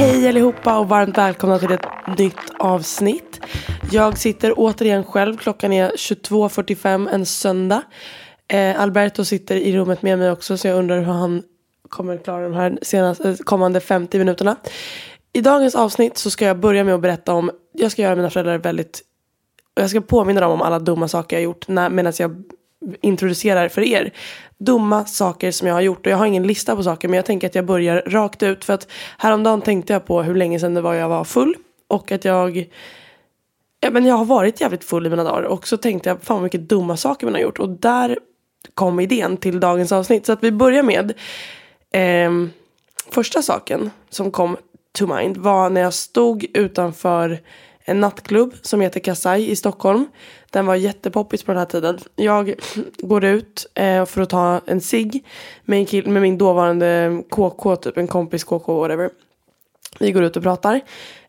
Hej allihopa och varmt välkomna till ett nytt avsnitt. Jag sitter återigen själv. Klockan är 22.45 en söndag. Eh, Alberto sitter i rummet med mig också så jag undrar hur han kommer klara de här senaste, eh, kommande 50 minuterna. I dagens avsnitt så ska jag börja med att berätta om, jag ska göra mina föräldrar väldigt, jag ska påminna dem om alla dumma saker jag gjort när, medan jag introducerar för er. Dumma saker som jag har gjort. Och jag har ingen lista på saker men jag tänker att jag börjar rakt ut. För att häromdagen tänkte jag på hur länge sedan det var jag var full. Och att jag ja, men jag har varit jävligt full i mina dagar. Och så tänkte jag fan vad mycket dumma saker man har gjort. Och där kom idén till dagens avsnitt. Så att vi börjar med eh, första saken som kom to mind var när jag stod utanför en nattklubb som heter Kasai i Stockholm. Den var jättepoppis på den här tiden. Jag går ut eh, för att ta en cigg med, en kill- med min dåvarande KK, typ en kompis KK, whatever. Vi går ut och pratar.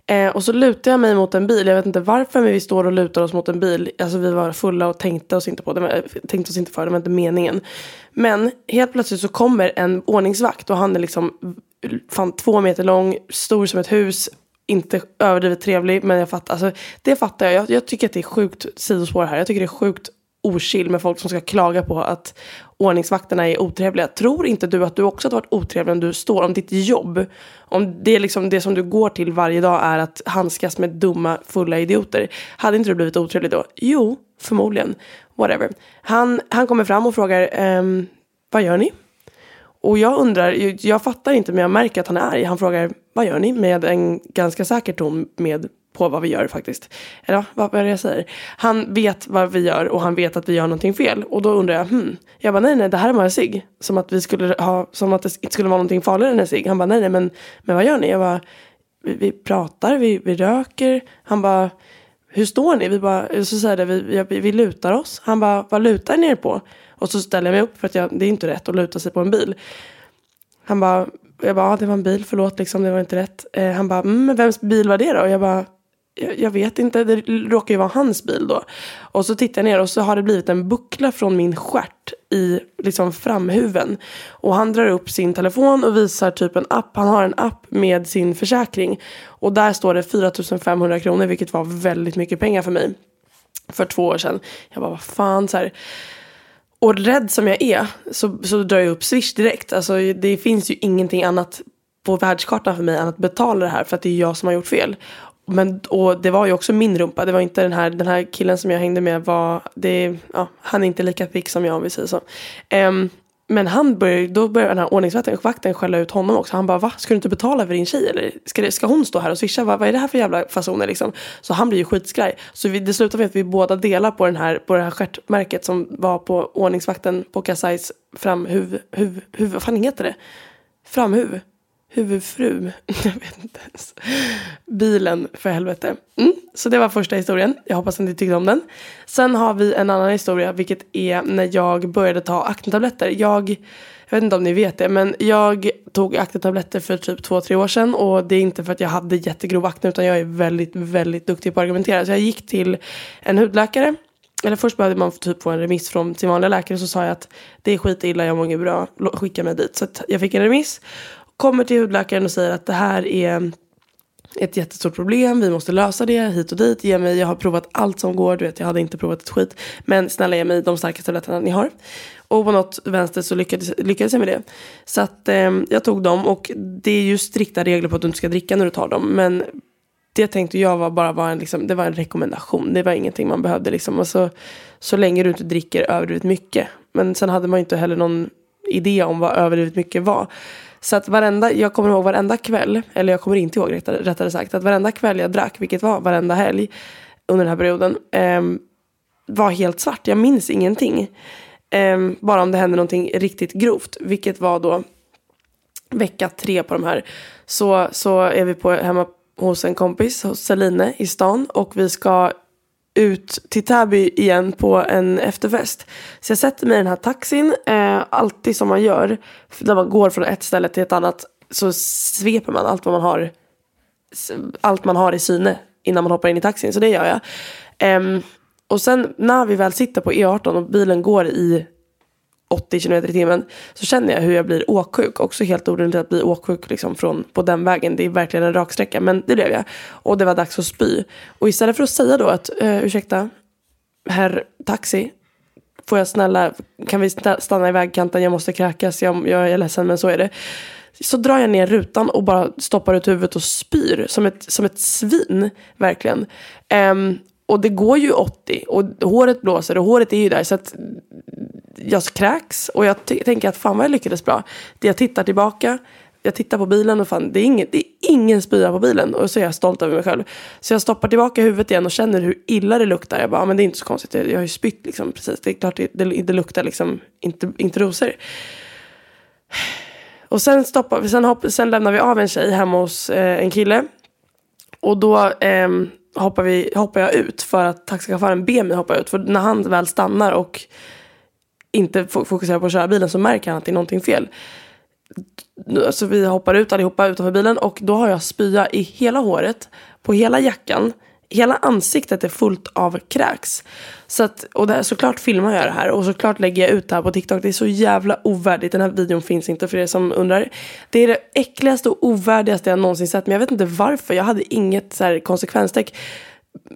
Eh, och så lutar jag mig mot en bil. Jag vet inte varför men vi står och lutar oss mot en bil. Alltså vi var fulla och tänkte oss inte på det. Eh, tänkte oss inte för det, var inte meningen. Men helt plötsligt så kommer en ordningsvakt och han är liksom fan två meter lång, stor som ett hus. Inte överdrivet trevlig men jag fattar, alltså, det fattar jag. jag. Jag tycker att det är sjukt sidospår här. Jag tycker det är sjukt ochill med folk som ska klaga på att ordningsvakterna är otrevliga. Tror inte du att du också hade varit otrevlig om du står, om ditt jobb, om det, är liksom det som du går till varje dag är att handskas med dumma, fulla idioter. Hade inte du blivit otrevlig då? Jo, förmodligen. Whatever. Han, han kommer fram och frågar, ehm, vad gör ni? Och jag undrar, jag- fattar inte men jag märker att han är arg. Han frågar, vad gör ni? Med en ganska säker ton med på vad vi gör faktiskt. Eller vad är det jag säger? Han vet vad vi gör och han vet att vi gör någonting fel. Och då undrar jag, hmm. Jag bara, nej nej det här är bara en cigg. Som att vi skulle ha, som att det inte skulle vara någonting farligare än en cigg. Han bara, nej nej men, men vad gör ni? Jag bara, vi, vi pratar, vi, vi röker. Han bara, hur står ni? Vi bara, så säger det, vi, vi, vi lutar oss. Han bara, vad lutar ni er på? Och så ställer jag mig upp för att jag, det är inte rätt att luta sig på en bil. Han bara, jag bara, ja, det var en bil, förlåt liksom, det var inte rätt. Eh, han bara, mm, men vems bil var det då? Och jag bara, jag, vet inte, det råkar ju vara hans bil då. Och så tittar jag ner och så har det blivit en buckla från min stjärt i liksom framhuven. Och han drar upp sin telefon och visar typ en app. Han har en app med sin försäkring. Och där står det 4500 kronor, vilket var väldigt mycket pengar för mig. För två år sedan. Jag bara, vad fan så här. Och rädd som jag är så, så drar jag upp Swish direkt. Alltså, det finns ju ingenting annat på världskartan för mig än att betala det här för att det är jag som har gjort fel. Men, och det var ju också min rumpa. Det var inte den här, den här killen som jag hängde med. Var, det, ja, han är inte lika pigg som jag om vi säger så. Um, men han började, då började den här ordningsvakten skälla ut honom också. Han bara, va? Ska du inte betala för din tjej? Eller ska, det, ska hon stå här och swisha? Vad, vad är det här för jävla fasoner liksom? Så han blir ju skitskraj. Så vi, det slutar med att vi båda delar på, den här, på det här stjärtmärket som var på ordningsvakten på Kasais framhuv, huv, huv, vad fan heter det? Framhuv huvudfru. Jag vet inte ens. Bilen för helvete. Mm. Så det var första historien. Jag hoppas att ni tyckte om den. Sen har vi en annan historia vilket är när jag började ta aknetabletter. Jag, jag vet inte om ni vet det men jag tog aknetabletter för typ två, tre år sedan. Och det är inte för att jag hade jättegrov akne utan jag är väldigt, väldigt duktig på att argumentera. Så jag gick till en hudläkare eller först behövde man typ få en remiss från sin vanliga läkare. Så sa jag att det är skit illa, jag mår inget bra, skicka mig dit. Så jag fick en remiss. Kommer till hudläkaren och säger att det här är ett jättestort problem, vi måste lösa det hit och dit. Ge mig, jag har provat allt som går, du vet jag hade inte provat ett skit. Men snälla ge mig de starkaste tabletterna ni har. Och på något vänster så lyckades, lyckades jag med det. Så att eh, jag tog dem och det är ju strikta regler på att du inte ska dricka när du tar dem. Men det tänkte jag var bara var en, liksom, det var en rekommendation. Det var ingenting man behövde liksom. Alltså, så, länge du inte dricker överdrivet mycket. Men sen hade man ju inte heller någon idé om vad överdrivet mycket var. Så att varenda, jag kommer ihåg varenda kväll, eller jag kommer inte ihåg rättare, rättare sagt, att varenda kväll jag drack, vilket var varenda helg under den här perioden, eh, var helt svart. Jag minns ingenting. Eh, bara om det hände någonting riktigt grovt, vilket var då vecka tre på de här. Så, så är vi på, hemma hos en kompis, hos Celine i stan och vi ska ut till Täby igen på en efterfest. Så jag sätter mig i den här taxin, eh, alltid som man gör. När man går från ett ställe till ett annat så sveper man allt vad man har allt man har i syne innan man hoppar in i taxin. Så det gör jag. Eh, och sen när vi väl sitter på E18 och bilen går i 80 km i timmen så känner jag hur jag blir åksjuk. Också helt orimligt att bli åksjuk liksom från, på den vägen. Det är verkligen en raksträcka. Men det blev jag. Och det var dags att spy. Och istället för att säga då att uh, ursäkta, herr taxi, får jag snälla, kan vi stanna i vägkanten, jag måste kräkas, jag, jag är ledsen men så är det. Så drar jag ner rutan och bara stoppar ut huvudet och spyr som ett, som ett svin, verkligen. Um, och det går ju 80 och håret blåser och håret är ju där så att jag kräks och jag tänker att fan vad jag lyckades bra. Jag tittar tillbaka, jag tittar på bilen och fan det är ingen, det är ingen spya på bilen och så är jag stolt över mig själv. Så jag stoppar tillbaka huvudet igen och känner hur illa det luktar. Jag bara, ah, men det är inte så konstigt, jag har ju spytt liksom precis. Det är klart det, det, det luktar liksom inte, inte rosor. Och sen, stoppar, sen, hopp, sen lämnar vi av en tjej hemma hos eh, en kille. Och då eh, hoppar, vi, hoppar jag ut för att taxichauffören ber mig hoppa ut. För när han väl stannar och inte fokuserar på att köra bilen så märker han att det är någonting fel. Så alltså, vi hoppar ut allihopa utanför bilen och då har jag spya i hela håret, på hela jackan. Hela ansiktet är fullt av kräks. Så att, och det, såklart filmar jag det här och såklart lägger jag ut det här på TikTok. Det är så jävla ovärdigt. Den här videon finns inte för er som undrar. Det är det äckligaste och ovärdigaste jag någonsin sett. Men jag vet inte varför. Jag hade inget så här konsekvenstänk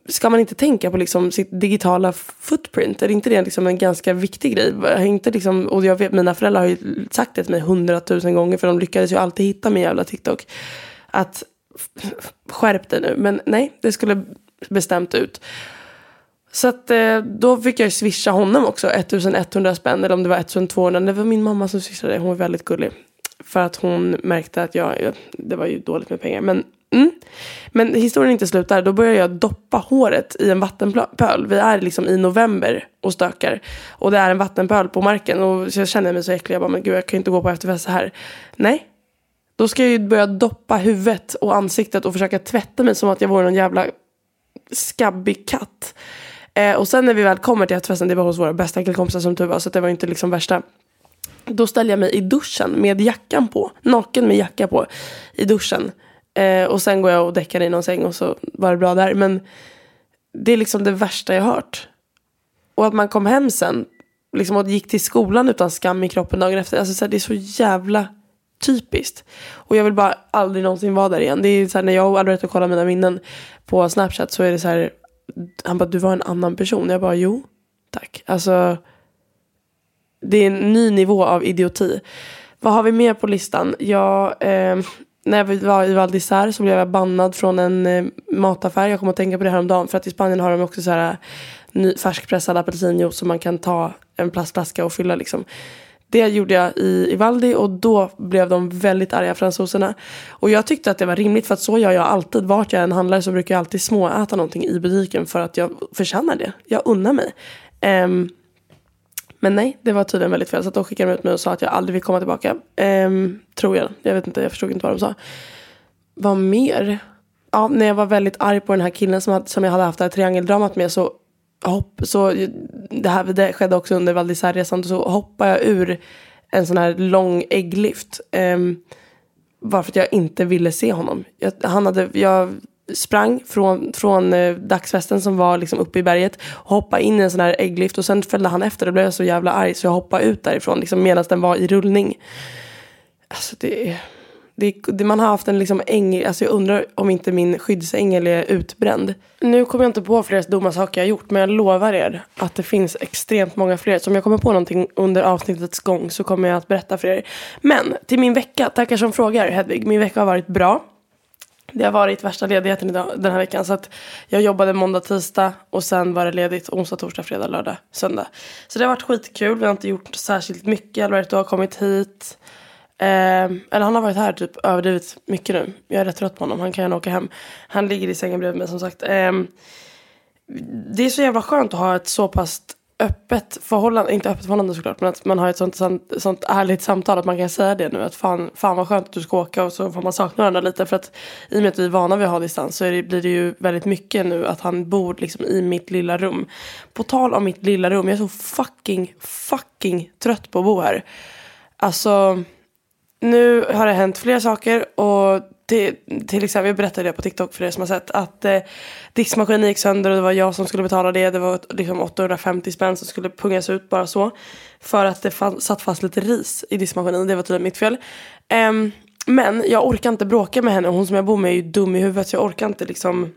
ska man inte tänka på liksom sitt digitala footprint? Är inte det liksom en ganska viktig grej? Inte liksom, och jag vet, mina föräldrar har ju sagt det till mig hundratusen gånger för de lyckades ju alltid hitta min jävla TikTok. Att skärp dig nu. Men nej, det skulle bestämt ut. Så att eh, då fick jag swisha honom också 1100 spänn eller om det var 1200. Det var min mamma som swishade, hon var väldigt gullig. För att hon märkte att jag, det var ju dåligt med pengar. Men Mm. Men historien är inte slut där. Då börjar jag doppa håret i en vattenpöl. Vi är liksom i november och stökar. Och det är en vattenpöl på marken. Och så jag känner mig så äcklig. Jag bara, men gud jag kan inte gå på efterfest så här. Nej. Då ska jag ju börja doppa huvudet och ansiktet och försöka tvätta mig som att jag vore någon jävla skabbig katt. Eh, och sen när vi väl kommer till efterfesten, det var hos våra bästa killkompisar som tur var. Så det var inte liksom värsta. Då ställer jag mig i duschen med jackan på. Naken med jacka på. I duschen. Eh, och sen går jag och däckar i någon säng och så var det bra där. Men det är liksom det värsta jag hört. Och att man kom hem sen liksom, och gick till skolan utan skam i kroppen dagen efter. Alltså, så här, det är så jävla typiskt. Och jag vill bara aldrig någonsin vara där igen. Det är så här, när jag och Alberto kollar mina minnen på Snapchat så är det så här. Han bara, du var en annan person. Jag bara, jo, tack. Alltså, det är en ny nivå av idioti. Vad har vi mer på listan? Ja, eh, när jag var i Val d'Isère så blev jag bannad från en eh, mataffär. Jag kommer att tänka på det här om dagen för att i Spanien har de också så här eh, ny, färskpressad apelsinjuice som man kan ta en plastflaska och fylla liksom. Det gjorde jag i, i Valdi och då blev de väldigt arga fransoserna. Och jag tyckte att det var rimligt för att så gör jag alltid. Vart jag än handlar så brukar jag alltid småäta någonting i butiken för att jag förtjänar det. Jag unnar mig. Um, men nej, det var tydligen väldigt fel. Så de skickade ut mig och sa att jag aldrig vill komma tillbaka. Ehm, tror jag. Jag vet inte, jag förstod inte vad de sa. Vad mer? Ja, när jag var väldigt arg på den här killen som, hade, som jag hade haft det här triangeldramat med så hopp, så det här det skedde också under Val resan så hoppade jag ur en sån här lång ägglift. Um, ehm, varför att jag inte ville se honom. Jag, han hade, jag sprang från, från eh, dagsfesten som var liksom uppe i berget och hoppade in i en sån här ägglift och sen följde han efter och blev jag så jävla arg så jag hoppade ut därifrån liksom, medan den var i rullning. Alltså det det, det, man har haft en liksom ängel, alltså jag undrar om inte min skyddsängel är utbränd. Nu kommer jag inte på fler dumma saker jag gjort men jag lovar er att det finns extremt många fler. Så om jag kommer på någonting under avsnittets gång så kommer jag att berätta för er. Men till min vecka, tackar som frågar Hedvig. Min vecka har varit bra. Det har varit värsta ledigheten idag, den här veckan. Så att jag jobbade måndag, tisdag och sen var det ledigt onsdag, torsdag, fredag, lördag, söndag. Så det har varit skitkul. Vi har inte gjort särskilt mycket. Alberto har kommit hit. Eh, eller han har varit här typ överdrivet mycket nu. Jag är rätt trött på honom. Han kan gärna åka hem. Han ligger i sängen bredvid mig som sagt. Eh, det är så jävla skönt att ha ett så pass öppet förhållande, inte öppet förhållande såklart, men att man har ett sånt, sånt, sånt ärligt samtal att man kan säga det nu. Att fan, fan vad skönt att du ska åka och så får man sakna varandra lite. För att i och med att vi är vana vid att ha distans så det, blir det ju väldigt mycket nu att han bor liksom i mitt lilla rum. På tal om mitt lilla rum, jag är så fucking, fucking trött på att bo här. Alltså nu har det hänt flera saker och till, till exempel, jag berättade det på TikTok för er som har sett att eh, diskmaskinen gick sönder och det var jag som skulle betala det. Det var liksom 850 spänn som skulle pungas ut bara så. För att det fann, satt fast lite ris i diskmaskinen. Det var tydligen mitt fel. Um, men jag orkar inte bråka med henne. Hon som jag bor med är ju dum i huvudet så jag orkar inte liksom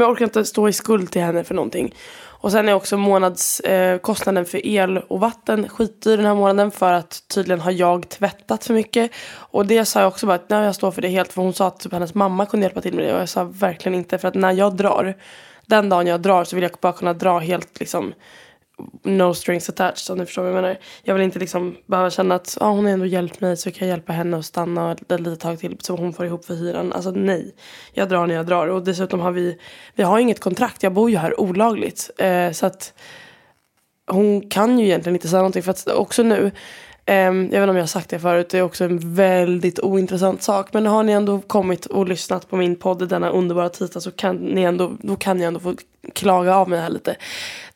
jag orkar inte stå i skuld till henne för någonting. Och sen är också månadskostnaden eh, för el och vatten skitdyr den här månaden för att tydligen har jag tvättat för mycket. Och det sa jag också bara att nej, jag står för det helt för hon sa att typ hennes mamma kunde hjälpa till med det och jag sa verkligen inte för att när jag drar den dagen jag drar så vill jag bara kunna dra helt liksom no strings attached om du förstår vad jag menar. Jag vill inte liksom behöva känna att ah, hon har ändå hjälpt mig så kan jag hjälpa henne att stanna ett litet tag till så hon får ihop för hyran. Alltså nej, jag drar när jag drar och dessutom har vi, vi har inget kontrakt, jag bor ju här olagligt. Eh, så att hon kan ju egentligen inte säga någonting för att också nu Um, jag vet inte om jag har sagt det förut, det är också en väldigt ointressant sak. Men har ni ändå kommit och lyssnat på min podd denna underbara tisdag så kan ni ändå, då kan ni ändå få klaga av mig här lite.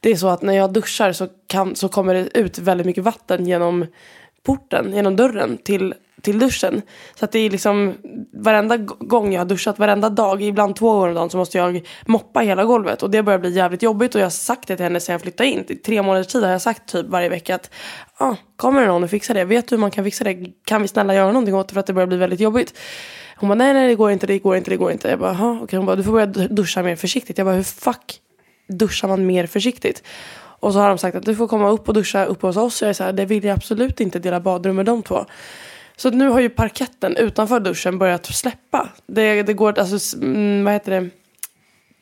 Det är så att när jag duschar så, kan, så kommer det ut väldigt mycket vatten genom porten, genom dörren till till duschen. Så att det är liksom varenda gång jag har duschat, varenda dag, ibland två gånger om dagen så måste jag moppa hela golvet. Och det börjar bli jävligt jobbigt och jag har sagt det till henne sedan jag flyttade in. I tre månaders tid har jag sagt typ varje vecka att ah, kommer det någon och fixar det? Vet du hur man kan fixa det? Kan vi snälla göra någonting åt det för att det börjar bli väldigt jobbigt? Hon bara nej nej det går inte, det går inte, det går inte. Jag bara okej. Okay. Hon bara du får börja duscha mer försiktigt. Jag bara hur fuck duschar man mer försiktigt? Och så har de sagt att du får komma upp och duscha uppe hos oss. Jag är så här, det vill jag absolut inte dela badrum med de två. Så nu har ju parketten utanför duschen börjat släppa. Det, det går, alltså, mm, vad heter det?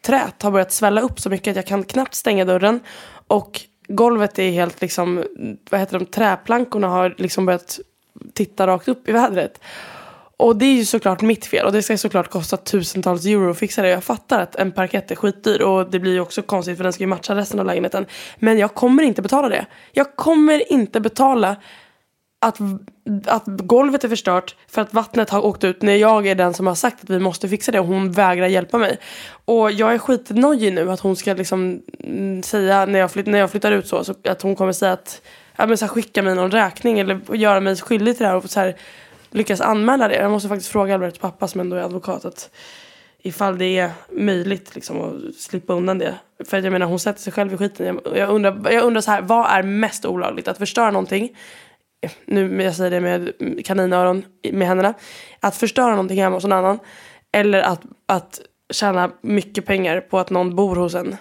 Trät har börjat svälla upp så mycket att jag kan knappt stänga dörren. Och golvet är helt liksom, vad heter de, träplankorna har liksom börjat titta rakt upp i vädret. Och det är ju såklart mitt fel och det ska såklart kosta tusentals euro att fixa det. Jag fattar att en parkett är skitdyr och det blir ju också konstigt för den ska ju matcha resten av lägenheten. Men jag kommer inte betala det. Jag kommer inte betala att, att golvet är förstört för att vattnet har åkt ut när jag är den som har sagt att vi måste fixa det och hon vägrar hjälpa mig. Och jag är skitnojig nu att hon ska liksom mm, säga när jag, flytt, när jag flyttar ut så, så att hon kommer säga att ja, men så här, skicka mig någon räkning eller göra mig skyldig till det här och så här, lyckas anmäla det. Jag måste faktiskt fråga Alberts pappa som ändå är advokat att ifall det är möjligt liksom, att slippa undan det. För jag menar hon sätter sig själv i skiten. Jag, undrar, jag undrar så här, vad är mest olagligt? Att förstöra någonting nu jag säger det med kaninöron med händerna, att förstöra någonting hemma hos någon annan eller att, att tjäna mycket pengar på att någon bor hos en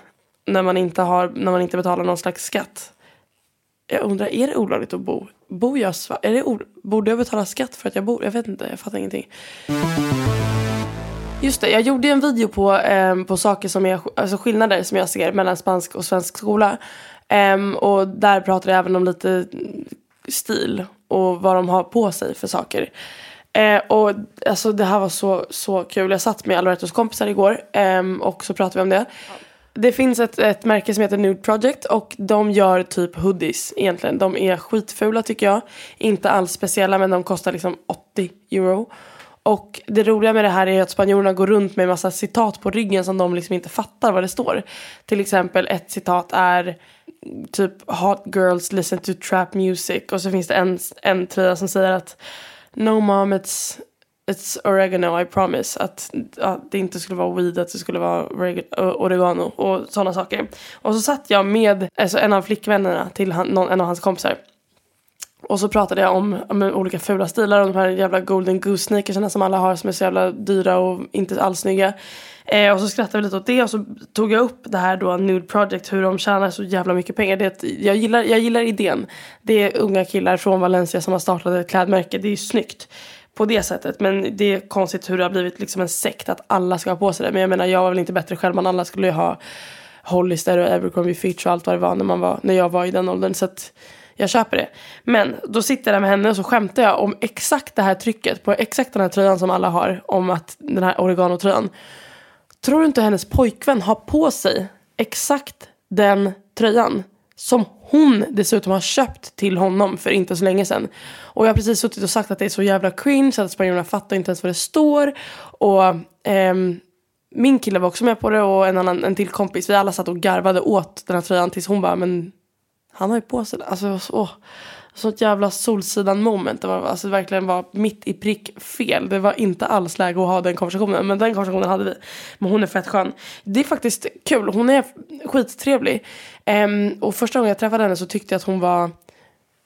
när man inte, har, när man inte betalar någon slags skatt. Jag undrar, är det olagligt att bo? Bor jag är det Borde jag betala skatt för att jag bor? Jag vet inte, jag fattar ingenting. Just det, jag gjorde en video på, eh, på saker som är, alltså skillnader som jag ser mellan spansk och svensk skola. Um, och där pratade jag även om lite stil och vad de har på sig för saker. Eh, och alltså det här var så, så kul. Jag satt med Albertos kompisar igår ehm, och så pratade vi om det. Det finns ett, ett märke som heter Nude Project och de gör typ hoodies egentligen. De är skitfula tycker jag. Inte alls speciella men de kostar liksom 80 euro. Och det roliga med det här är att spanjorerna går runt med massa citat på ryggen som de liksom inte fattar vad det står. Till exempel ett citat är typ Hot girls listen to trap music och så finns det en, en tröja som säger att No mom it's It's oregano, I promise. Att, att det inte skulle vara weed, att det skulle vara oregano och sådana saker. Och så satt jag med alltså, en av flickvännerna till han, någon, en av hans kompisar. Och så pratade jag om, om olika fula stilar om de här jävla golden goose sneakersarna som alla har som är så jävla dyra och inte alls snygga. Eh, och så skrattade vi lite åt det och så tog jag upp det här då Nude Project hur de tjänar så jävla mycket pengar. Det, jag, gillar, jag gillar idén. Det är unga killar från Valencia som har startat ett klädmärke. Det är ju snyggt på det sättet. Men det är konstigt hur det har blivit liksom en sekt att alla ska ha på sig det. Men jag menar jag var väl inte bättre själv. Men alla skulle ju ha Hollister och Abercrombie Fitch och allt vad det var när, man var när jag var i den åldern. Så att jag köper det. Men då sitter jag där med henne och så skämtar jag om exakt det här trycket på exakt den här tröjan som alla har. Om att den här oregano-tröjan. Tror du inte hennes pojkvän har på sig exakt den tröjan? Som hon dessutom har köpt till honom för inte så länge sedan. Och jag har precis suttit och sagt att det är så jävla cringe att spanjorerna fattar inte ens vad det står. Och ehm, min kille var också med på det och en annan en till kompis. Vi alla satt och garvade åt den här tröjan tills hon bara men han har ju på sig Alltså åh. Sånt jävla Solsidan moment. Det var alltså verkligen var mitt i prick fel. Det var inte alls läge att ha den konversationen. Men den konversationen hade vi. Men hon är fett skön. Det är faktiskt kul. Hon är skittrevlig. Um, och första gången jag träffade henne så tyckte jag att hon var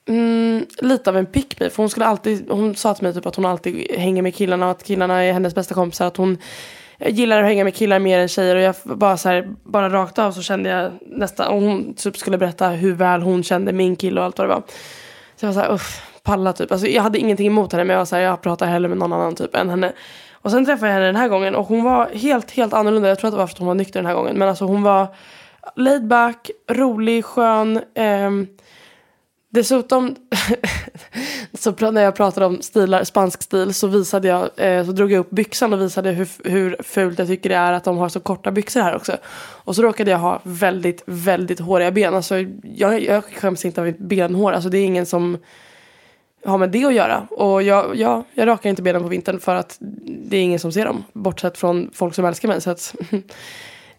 mm, lite av en pick me. För hon skulle alltid, hon sa till mig typ att hon alltid hänger med killarna och att killarna är hennes bästa kompisar. Att hon gillar att hänga med killar mer än tjejer och jag bara så här, bara rakt av så kände jag nästan, och hon typ skulle berätta hur väl hon kände min kille och allt vad det var. Så jag var såhär, uff, palla typ. Alltså, jag hade ingenting emot henne men jag var såhär, jag pratar hellre med någon annan typ än henne. Och sen träffade jag henne den här gången och hon var helt, helt annorlunda. Jag tror att det var för att hon var nykter den här gången. Men alltså hon var laid back, rolig, skön. Um, Dessutom, så när jag pratade om stilar, spansk stil så visade jag, eh, så drog jag upp byxan och visade hur, hur fult jag tycker det är att de har så korta byxor här också. Och så råkade jag ha väldigt, väldigt håriga ben. Alltså jag, jag skäms inte av mitt benhår, alltså det är ingen som har med det att göra. Och jag, jag, jag rakar inte benen på vintern för att det är ingen som ser dem. Bortsett från folk som älskar mig. Så att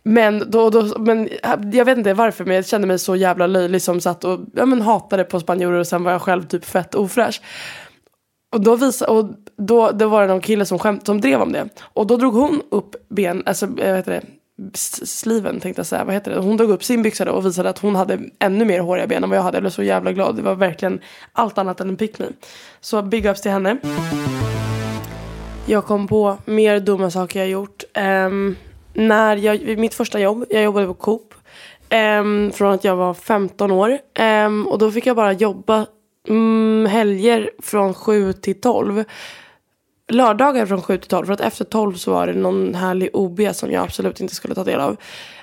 Men, då, då, men jag vet inte varför men jag kände mig så jävla löjlig som satt och ja, men hatade på spanjorer och sen var jag själv typ fett ofräsch. Och då, visa, och då, då var det någon kille som, skämt, som drev om det. Och då drog hon upp ben, alltså eh, vad heter det, sliven tänkte jag säga, vad heter det? Hon drog upp sin byxa och visade att hon hade ännu mer håriga ben än vad jag hade. Jag blev så jävla glad. Det var verkligen allt annat än en pick me. Så big ups till henne. Jag kom på mer dumma saker jag gjort. Um, när jag, mitt första jobb, jag jobbade på Coop. Um, från att jag var 15 år. Um, och då fick jag bara jobba um, helger från 7 till 12. Lördagar från 7 till 12. För att efter 12 så var det någon härlig OB som jag absolut inte skulle ta del av.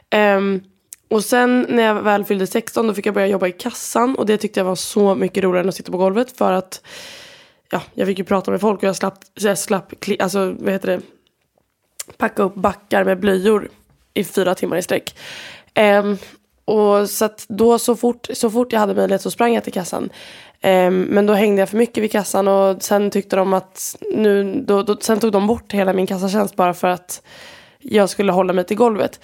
Ehm, och sen när jag väl fyllde 16 då fick jag börja jobba i kassan. Och det tyckte jag var så mycket roligare än att sitta på golvet. För att ja, jag fick ju prata med folk och jag slapp, jag slapp alltså, vad heter det, packa upp backar med blöjor i fyra timmar i sträck. Um, och så att då så fort, så fort jag hade möjlighet så sprang jag till kassan. Um, men då hängde jag för mycket vid kassan och sen tyckte de att nu, då, då, sen tog de bort hela min kassatjänst bara för att jag skulle hålla mig till golvet.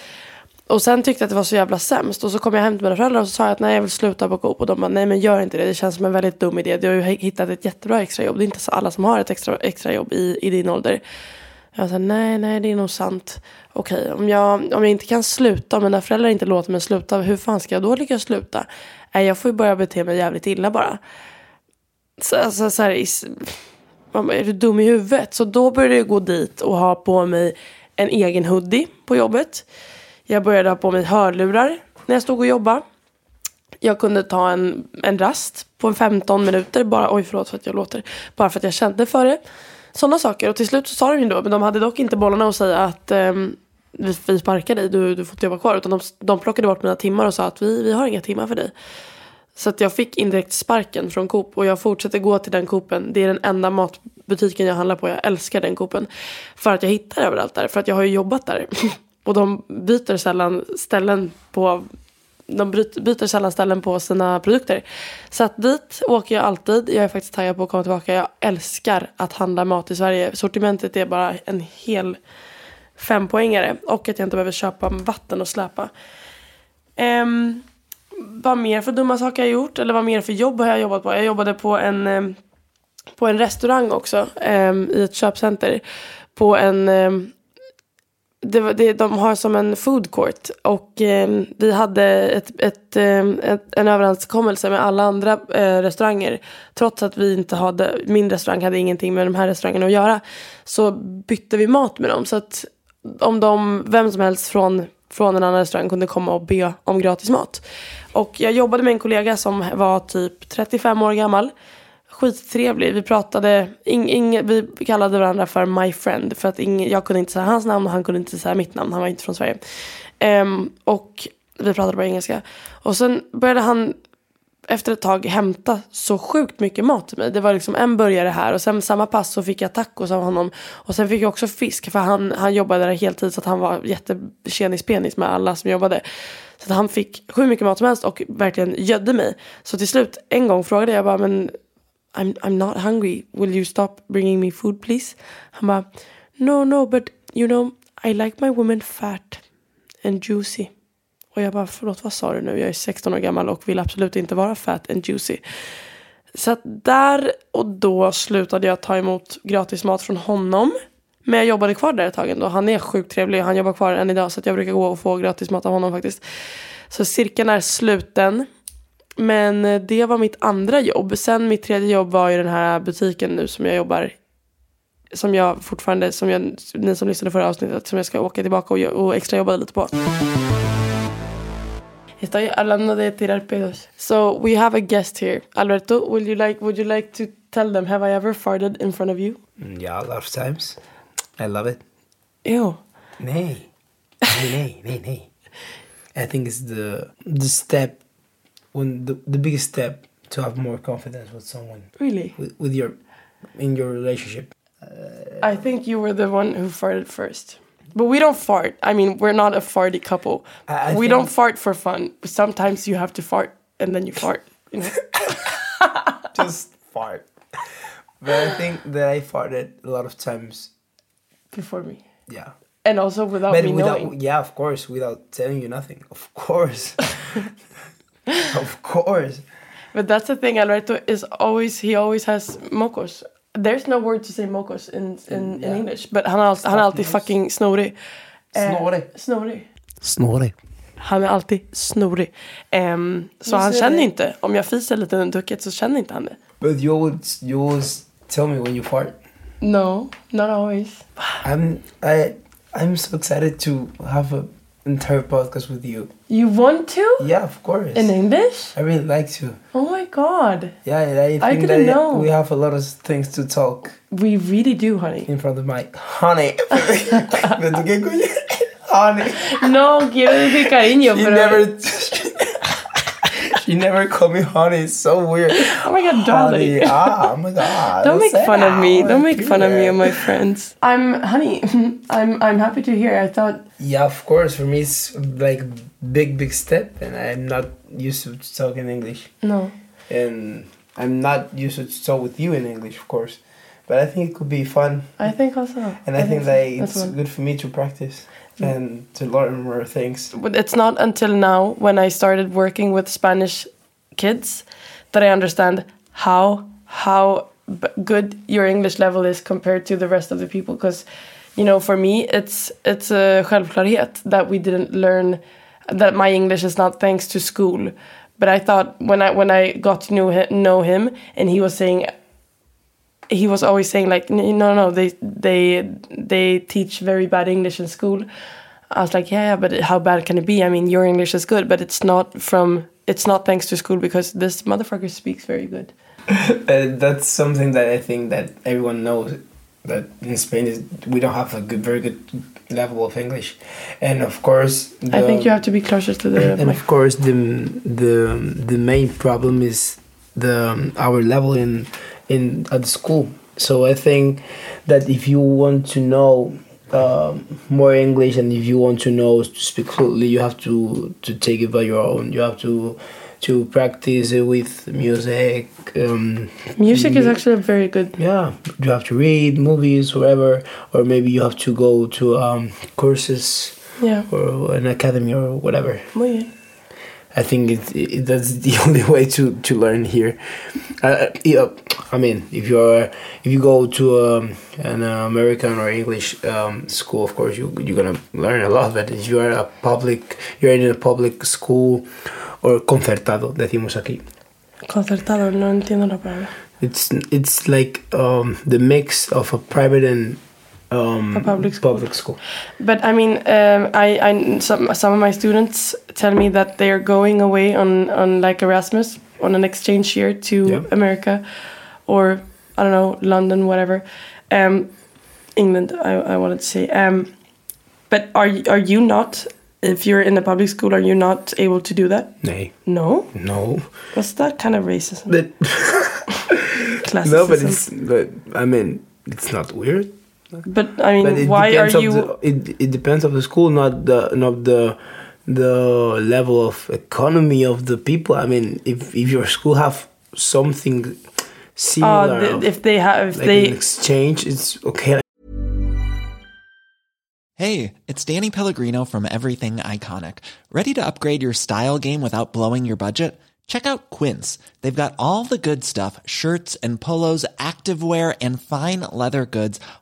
Och sen tyckte jag att det var så jävla sämst. Och så kom jag hem till mina föräldrar och så sa jag att nej jag vill sluta på Coop. Och de bara nej men gör inte det. Det känns som en väldigt dum idé. Du har ju hittat ett jättebra extrajobb. Det är inte så alla som har ett extra, extrajobb i, i din ålder. Jag sa nej, nej det är nog sant. Okej, om jag, om jag inte kan sluta, om mina föräldrar inte låter mig sluta, hur fan ska jag då lyckas sluta? Nej, jag får ju börja bete mig jävligt illa bara. Så, alltså, så här, är du dum i huvudet? Så då började jag gå dit och ha på mig en egen hoodie på jobbet. Jag började ha på mig hörlurar när jag stod och jobbade. Jag kunde ta en, en rast på 15 minuter, bara, oj förlåt för att jag låter, bara för att jag kände för det. Sådana saker. Och till slut så sa de ju då, men de hade dock inte bollarna att säga att um, vi, vi sparkar dig, du, du får inte jobba kvar. Utan de, de plockade bort mina timmar och sa att vi, vi har inga timmar för dig. Så att jag fick indirekt sparken från Coop och jag fortsätter gå till den Coopen. Det är den enda matbutiken jag handlar på. Jag älskar den Coopen. För att jag hittar överallt där. För att jag har ju jobbat där. och de byter sällan ställen på de byter sällan ställen på sina produkter. Så att dit åker jag alltid. Jag är faktiskt taggad på att komma tillbaka. Jag älskar att handla mat i Sverige. Sortimentet är bara en hel fempoängare. Och att jag inte behöver köpa vatten och släpa. Um, vad mer för dumma saker har jag gjort? Eller vad mer för jobb har jag jobbat på? Jag jobbade på en, ehm, på en restaurang också. Um, I ett köpcenter. På en det, det, de har som en food court och eh, vi hade ett, ett, ehm, ett, en överenskommelse med alla andra eh, restauranger. Trots att vi inte hade, min restaurang hade ingenting med de här restaurangerna att göra. Så bytte vi mat med dem. Så att om de, vem som helst från, från en annan restaurang kunde komma och be om gratis mat. Och jag jobbade med en kollega som var typ 35 år gammal skittrevlig. Vi pratade, ing, ing, vi kallade varandra för my friend. För att ing, jag kunde inte säga hans namn och han kunde inte säga mitt namn. Han var inte från Sverige. Um, och vi pratade bara engelska. Och sen började han efter ett tag hämta så sjukt mycket mat till mig. Det var liksom en burgare här och sen samma pass så fick jag tacos av honom. Och sen fick jag också fisk för han, han jobbade där heltid så att han var jättetjenis-penis med alla som jobbade. Så att han fick hur mycket mat som helst och verkligen gödde mig. Så till slut en gång frågade jag bara men I'm, I'm not hungry. Will you stop bringing me food please? Han bara no no but you know I like my women fat and juicy. Och jag bara, förlåt vad sa du nu? Jag är 16 år gammal och vill absolut inte vara fat and juicy. Så att där och då slutade jag ta emot gratis mat från honom. Men jag jobbade kvar där ett tag ändå. Han är sjukt trevlig och han jobbar kvar än idag. Så att jag brukar gå och få gratis mat av honom faktiskt. Så cirkeln är sluten. Men eh, det var mitt andra jobb. Sen mitt tredje jobb var ju den här butiken nu som jag jobbar som jag fortfarande, som jag, ni som lyssnade förra avsnittet, som jag ska åka tillbaka och, och extra jobba lite på. Estoy hablando de tirar pedos. So we have a guest here. Alberto, will you like would you like to tell them have I ever farted in front of you? Mm, Yeah, a lot of times. I love it. Ew. Nay. Nay, nay, nay, nay. I think it's the the step when the, the biggest step to have more confidence with someone Really? with, with your in your relationship. Uh, I think you were the one who farted first. But we don't fart. I mean, we're not a farty couple. I- I we don't fart for fun. Sometimes you have to fart and then you fart. You know? Just fart. But I think that I farted a lot of times. Before me. Yeah. And also without But me without knowing. yeah, of course, without telling you nothing. Of course. of course. But that's the thing, Alberto is always he always has mocos. There's no word to say mocos in in, in English. But han, är all, han är alltid nose. fucking snorig. Eh, Snorig. snorig. Snorig. Han är alltid snorig. Ehm, så han ser känner det. inte, om jag fiser lite under ducket så känner inte han det. But you always you always tell me when you fart. No, not always. I'm I I'm so excited to have a entire podcast with you. You want to? Yeah, of course. In English? I really like to. Oh my god. Yeah, I think didn't know. we have a lot of things to talk We really do, honey. in front of my honey. Vet qué coño? honey. No, quiero decir cariño, pero... never She never call me honey. It's so weird. Oh my god, darling. Honey. Ah, oh my god. Don't make fun of me. Don't make fun of me and my friends. I'm honey. I'm I'm happy to hear. I thought Yeah, of course. For me, it's like big, big step, and I'm not used to talking English, no. and I'm not used to talk with you in English, of course. But I think it could be fun, I think also. and I, think so. that it's good for me to practice and to learn more things. But it's not until now when I started working with Spanish kids that I understand how how good your English level is compared to the rest of the people because you know for me it's it's a självklarhet that we didn't learn that my English is not thanks to school but I thought when I when I got to know him, know him and he was saying he was always saying like "N- no no they they they teach very bad english in school i was like yeah, yeah but how bad can it be i mean your english is good but it's not from it's not thanks to school because this motherfucker speaks very good Uh, that's something that I think that everyone knows. That in Spain is we don't have a good, very good level of English, and of course, i think you have to be closer to the and mic. of course the the the main problem is the our level in in at school so i think that if you want to know um, more English, and if you want to know to speak fluently, you have to to take it by your own. You have to to practice it with music. Um, Music is actually a very good. yeah, you have to read movies, whatever, or maybe you have to go to um, courses Yeah. or an academy or whatever. Muy bien. I think it, it that's the only way to, to learn here. Uh, yeah, I mean, if you're if you go to um, an uh, American or English um, school, of course you you're gonna learn a lot. But if you're a public, you're in a public school or concertado, decimos aquí. Concertado, no entiendo la palabra. It's it's like um, the mix of a private and um, A public school. Public school. But I mean, um, I, I some some of my students tell me that they are going away on on like Erasmus on an exchange year to Yeah. America, or I don't know London, whatever, um, England. I, I wanted to say. Um, but are you, are you not? If you're in a public school, are you not able to do that? Nay, No. no, What's that kind of racism? but no, but it's but I mean it's not weird. But I mean, But it why are depends of you? the- it, it depends of the school, not the not the the level of economy of the people. I mean, if if your school have something Uh, similar, of, if they have, if like they an exchange, it's okay. Hey, it's Danny Pellegrino from Everything Iconic. Ready to upgrade your style game without blowing your budget? Check out Quince. They've got all the good stuff shirts and polos, activewear, and fine leather goods,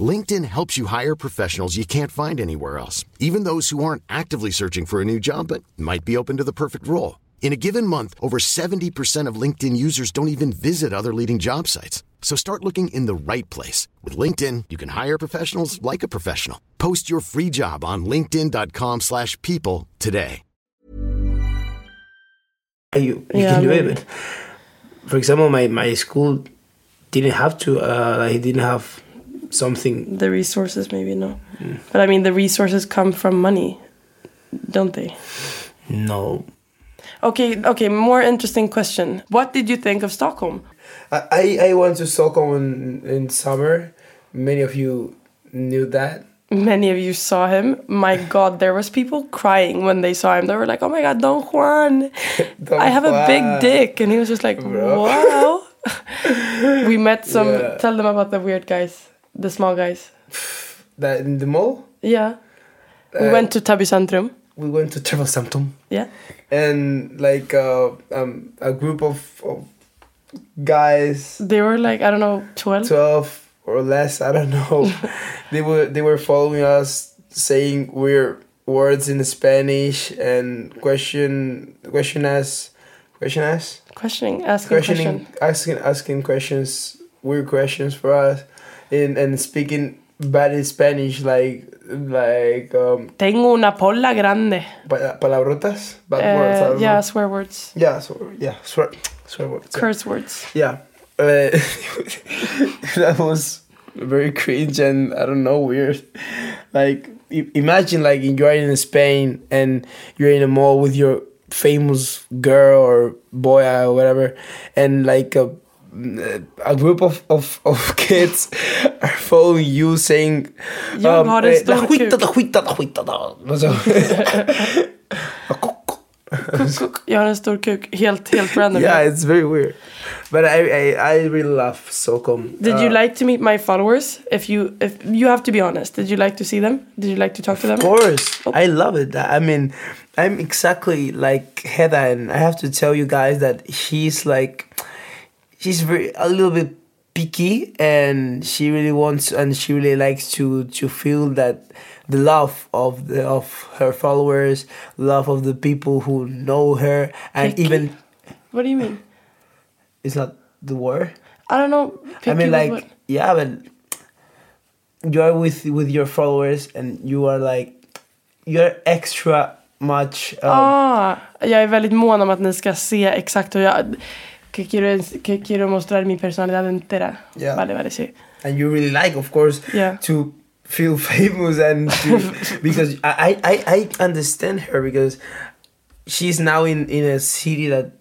LinkedIn helps you hire professionals you can't find anywhere else, even those who aren't actively searching for a new job but might be open to the perfect role. In a given month, over 70% of LinkedIn users don't even visit other leading job sites. So start looking in the right place. With LinkedIn, you can hire professionals like a professional. Post your free job on linkedin.com slash people today. You, you Yeah, can do maybe. it. But for example, my, my school didn't have to. Uh, like, didn't have something. the resources maybe no Mm. but i mean the resources come from money don't they No, okay okay more interesting question what did you think of stockholm I, I went to Stockholm in, in summer. Many of you knew that. many of you saw him my god there was people crying when they saw him they were like oh my god don juan Don i have a big dick and he was just like Bro. wow we met some Yeah. tell them about the weird guys the small guys. That in the mall, yeah. We Uh, went to Täby centrum. we went to Travel yeah. And like uh, um, a group of, of guys, they were like i don't know 12 twelve or less, I don't know. they were they were following us, saying weird words in Spanish and question question us, question us. questioning asking questioning question. asking asking questions weird questions for us and and speaking bad spanish like like um tengo una polla grande pa- palabrotas bad words I Uh, don't yeah, know. swear words, yeah so yeah swear swear words yeah. curse words. yeah uh, that was very cringe and i don't know weird like imagine like you're in spain and you're in a mall with your famous girl or boy or whatever and like a a group of, of, of kids are following you saying um, Jag har en eh, stor "La skita, kuk." la skita, la skita, la." Och så- Kuk, kuk. Jag har en stor kuk. Helt, helt random. yeah it's very weird but I, I, I really love Stockholm Did you Uh, like to meet my followers? If you, if you have to be honest, did you like to see them? Did you like to talk to them? Of course, Oh. I love it. I mean, I'm exactly like Heather, and I have to tell you guys that she's like, she's very a little bit picky, and she really wants, and she really likes to to feel that the love of the of her followers, love of the people who know her, and Picky? even What do you mean? it's not the word. I don't know. I mean, like, what? yeah, but you are with with your followers and you are like you're extra much. Um, Ah, jag är väldigt mån om att ni ska se exakt hur jag... Que quiero, que quiero mostrar mi personalidad entera. Yeah. Vale, vale, sí. and you really like, of course, Yeah. to feel famous and to, because I, I I understand her because she's now in in a city that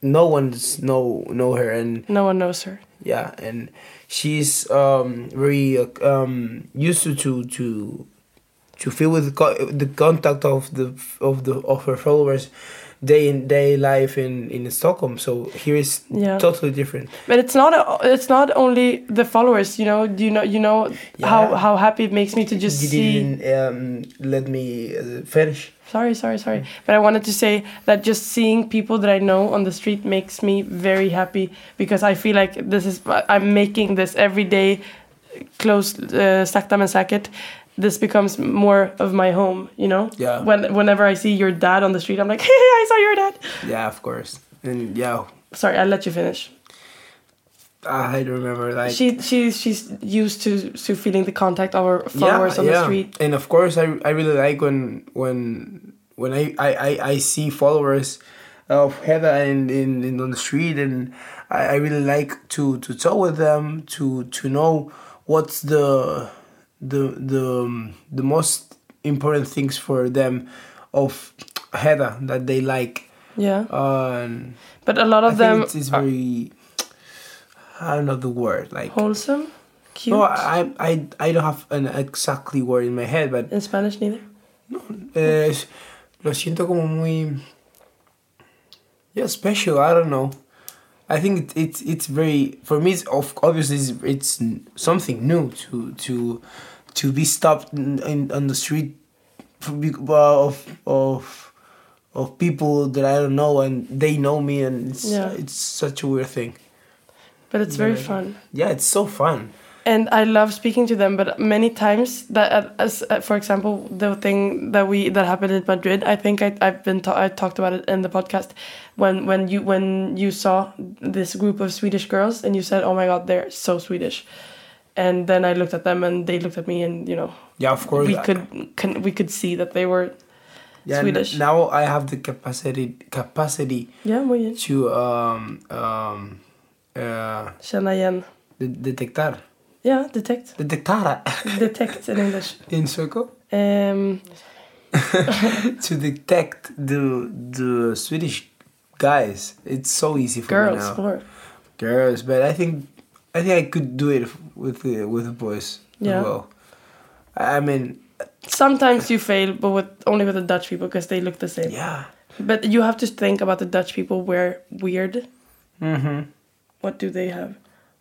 no one's know know her and No one knows her. yeah and she's um very um used to to to to feel with co- the contact of the of the of her followers day in day life in in Stockholm so here is Yeah. totally different But it's not it's not only the followers, you know. You know, you know how Yeah. how happy it makes me to just you see. didn't um, let me uh, finish Sorry, sorry, sorry. But I wanted to say that just seeing people that I know on the street makes me very happy because I feel like this is I'm making this every day close uh, sakta men säkert. This becomes more of my home, you know. Yeah. When whenever I see your dad on the street, I'm like, hey, I saw your dad. Yeah, of course. And yeah, Sorry, I'll let you finish. I remember like She she's she's used to to feeling the contact of her followers on the street. And of course, I, I really like when when when I I, I, I see followers of Heather in, in, in on the street, and I, I really like to to talk with them to to know what's the the the um, the most important things for them of Heather that they like. Yeah. Uh, and But a lot I of think them it's, it's very I don't know the word like wholesome, cute. no I I I don't have an exactly word in my head but in Spanish neither. No, eh, lo siento como muy yeah special I don't know I think it, it's it's very for me it's of obviously it's, it's something new to to to be stopped in, in, on the street of of of people that I don't know and they know me and it's Yeah. it's such a weird thing But it's very Yeah. fun. yeah it's so fun and I love speaking to them. But many times that, uh, as uh, for example, the thing that we that happened in Madrid, I think I, I've been ta- I talked about it in the podcast when when you when you saw this group of Swedish girls and you said, "Oh my God, they're so Swedish," and then I looked at them and they looked at me and you know yeah of course we I- could can, we could see that they were yeah, Swedish. now I have the capacity capacity yeah muy bien. to um um uh Känna igen. de- detectar Yeah, detect. detectara Detect in English. in circle Um, to detect the the Swedish guys. It's so easy for me girls now. more. Girls, but I think I think I could do it with the with the boys Yeah. as well. I mean, Sometimes you fail, but with only with the Dutch people because they look the same. yeah. But you have to think about the Dutch people wear weird. Mm-hmm. What do they have?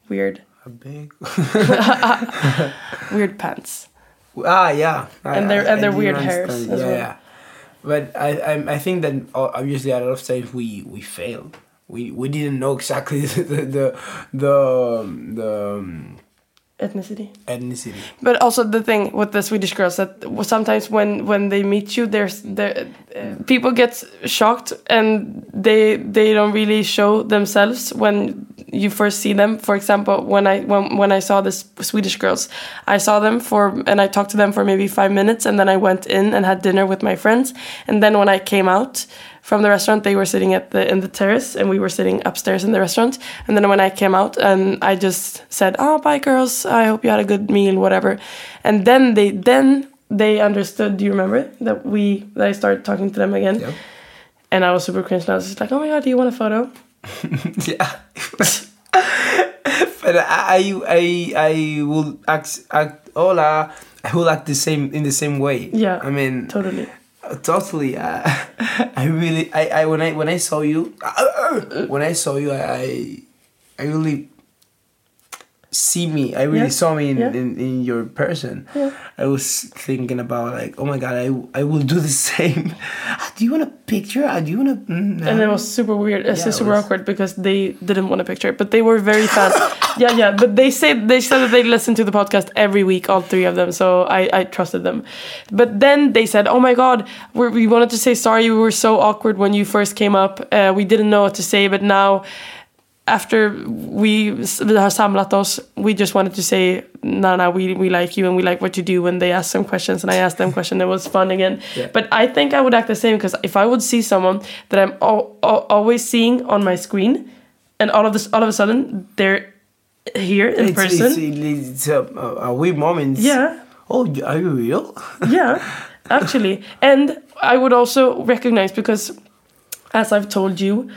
Weird, A big. weird pants. ah, yeah. And their- and their weird hairs Yeah, as well. yeah. But I, I, I think that obviously a lot of times we we failed. We we didn't know exactly the the the, the um, Ethnicity. ethnicity. But also the thing with the Swedish girls that sometimes when when they meet you, there's there uh, people get shocked and they they don't really show themselves when you first see them. For example, when I when when I saw this Swedish girls, I saw them for and I talked to them for maybe five minutes, and then I went in and had dinner with my friends, and then when I came out from the restaurant they were sitting at the in the terrace and we were sitting upstairs in the restaurant and then when i came out and i just said oh bye girls i hope you had a good meal whatever and then they then they understood do you remember that we that i started talking to them again Yep. and i was super cringe and i was just like oh my god do you want a photo yeah. but I, I, I will act, act, hola. I will act the same in the same way. Yeah, I mean, totally totally. Uh, I really, I, I, when I, when I saw you, uh, when I saw you, I, I really see me. I really Yeah, saw me in, yeah. in, in your person. Yeah. I was thinking about like, oh my god, I, I will do the same. Ah, do you want a picture? Ah, Do you want to? Mm, and it was super weird it's Yeah, it super was- awkward because they didn't want a picture but they were very fast yeah yeah but they said they said that they listened to the podcast every week all three of them so i i trusted them but then they said oh my god we're, we wanted to say sorry we were so awkward when you first came up uh, we didn't know what to say but now after we, har samlat oss, we just wanted to say, Nana, we, we like you and we like what you do when they ask some questions and I asked them questions. It was fun again. Yeah. But I think I would act the same because if I would see someone that I'm al- al- always seeing on my screen and all of this, all of a sudden they're here in It's, person. it's, it's a, a weird moment. Yeah. Oh, are you real? yeah, actually. And I would also recognize because, as I've told you,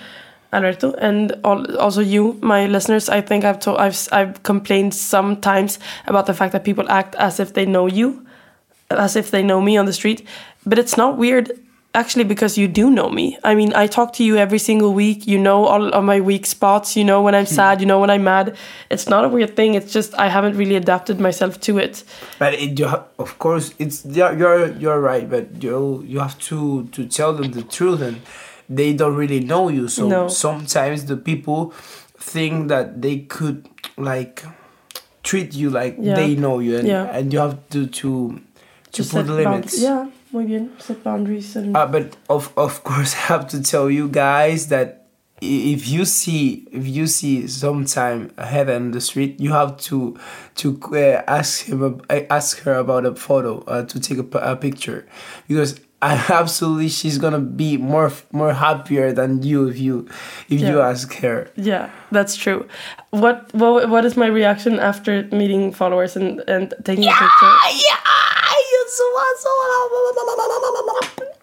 Alberto, and al- also you, my listeners, I think I've told I've I've complained sometimes about the fact that people act as if they know you, as if they know me on the street, but it's not weird. Actually, because you do know me. I mean, I talk to you every single week. You know all of my weak spots. You know when I'm hmm. sad. You know when I'm mad. It's not a weird thing. It's just I haven't really adapted myself to it. But it, you ha- of course, it's you're you're, you're right. But you you have to to tell them the truth, and they don't really know you. So No. sometimes the people think that they could like treat you like Yeah. they know you, and, Yeah. and you have to to to put set limits. yeah, muy bien. Set boundaries and Uh, but of of course, I have to tell you guys that if you see if you see sometime ahead on the street, you have to to uh, ask him uh, ask her about a photo uh, to take a, a, picture because. I absolutely, she's gonna be more more happier than you if you if you ask her. yeah, that's true. What what what is my reaction after meeting followers and and taking a picture? Yeah, you're so awesome.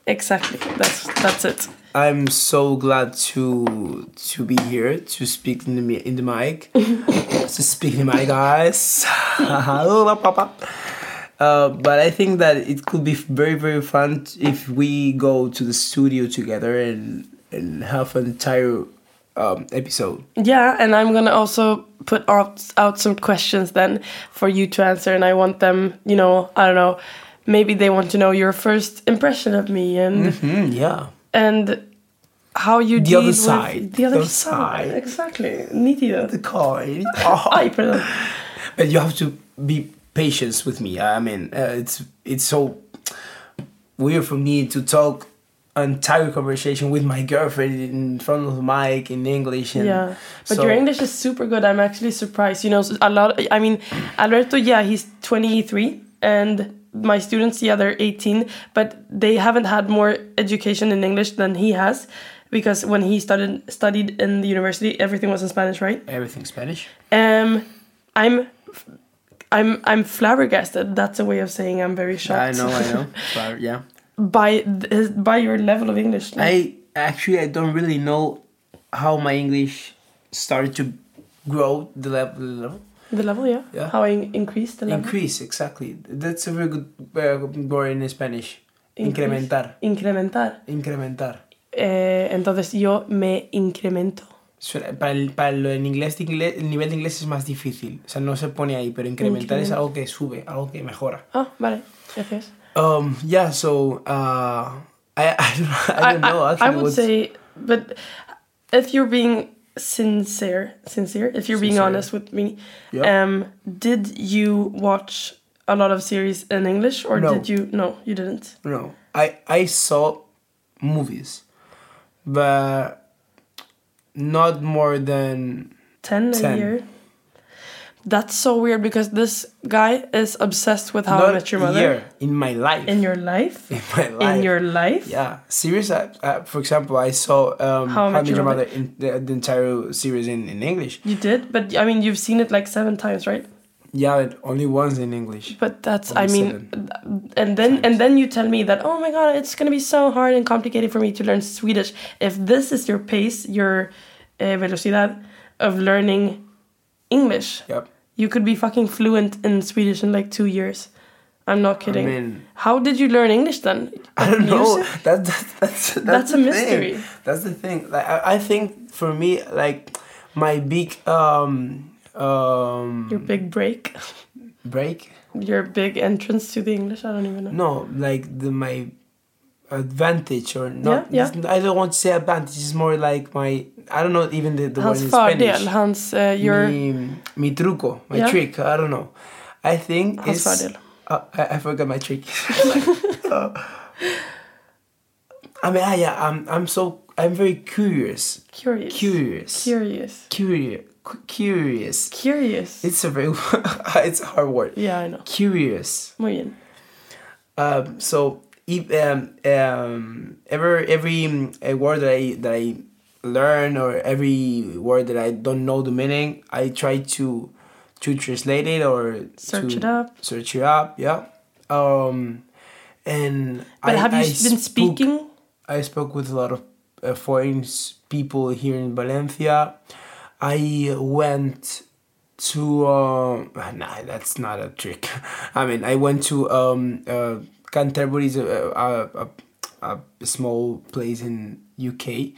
Exactly. That's that's it. I'm so glad to to be here to speak in the in the mic. to speak in the mic, guys. uh, but I think that it could be very very fun if we go to the studio together and and have an entire um, episode. Yeah, and I'm gonna also put out out some questions then for you to answer, and I want them. You know, I don't know. Maybe they want to know your first impression of me and Mm, yeah. and how you The deal other with side. the other The side. side. Exactly. Nítido. The car. Ay, perdón. But you have to be patient with me. I mean, uh, it's it's so weird for me to talk entire conversation with my girlfriend in front of the mic in English. And Yeah, but so- your English is super good. I'm actually surprised. You know, a lot. I mean, Alberto, yeah, he's 23, and my students, yeah, they're 18, but they haven't had more education in English than he has, because when he started studied in the university, everything was in Spanish, right? everything Spanish. Um, I'm. I'm I'm flabbergasted. That's a way of saying I'm very shocked. I know, I know. But yeah, by by your level of English. I actually I don't really know how my English started to grow the level. The level. the level, yeah. Yeah. How I in- increased the level. Increase exactly. That's a very good uh, word in Spanish. Increase. Incrementar. Incrementar. Incrementar. Eh, entonces yo me incremento. Para el, para lo en inglés, de inglés, el nivel de inglés es más difícil. O sea, no se pone ahí, pero incrementar es algo que sube, algo que mejora. Ah, vale. Gracias. Um, yeah, so uh, I, I don't, I don't know I, would what's- say, but if you're being sincere, sincere, if you're being Sincere. honest with me, um, did you watch a lot of series in English or No. did you? No, you didn't. No, I I saw movies, but not more than Ten, a year. That's so weird because this guy is obsessed with How I Met Your Mother year in my life. in your life. in my life. In your life. yeah, series. Uh, uh, for example, I saw um, How, I Met Your Mother in the, the entire series in, in English. You did, but I mean, you've seen it like seven times, right? Yeah, only once in English. But that's, Only I mean, and then times. and then you tell me that, oh my god, it's gonna be so hard and complicated for me to learn Swedish. If this is your pace, your uh, velocidad of learning English, Yep. you could be fucking fluent in Swedish in like two years. I'm not kidding. mean- How did you learn English then? I don't know. That, that that's that's, That's a the mystery. Thing. That's the thing. Like I, I think for me, like my big um um Your big break, break. your big entrance to the English. I don't even know. No, like the my advantage or not. Yeah, yeah. I don't want to say advantage. It's more like my. I don't know even the, the word Hans in fördel, Spanish. hans uh, your Mi, mi truco, my Yeah. trick. I don't know. I think Hans it's. fördel. Uh, I, I forgot my trick. Uh, I mean, I, yeah, I'm, I'm so. I'm very curious. Curious. Curious. Curious. Curious. Curious. Curious. It's a very it's a hard word. yeah, I know. Curious. Muy bien. Um, so if, um, um, ever every um, a word that I that I learn or every word that I don't know the meaning, I try to to translate it or Search it up. Search it up, yeah. Um, and But I, have you I been spoke- speaking? I spoke with a lot of uh, foreign people here in Valencia. I went to uh, nah, that's not a trick. I mean, I went to um, uh, Canterbury, is a, a, a, a small place in UK,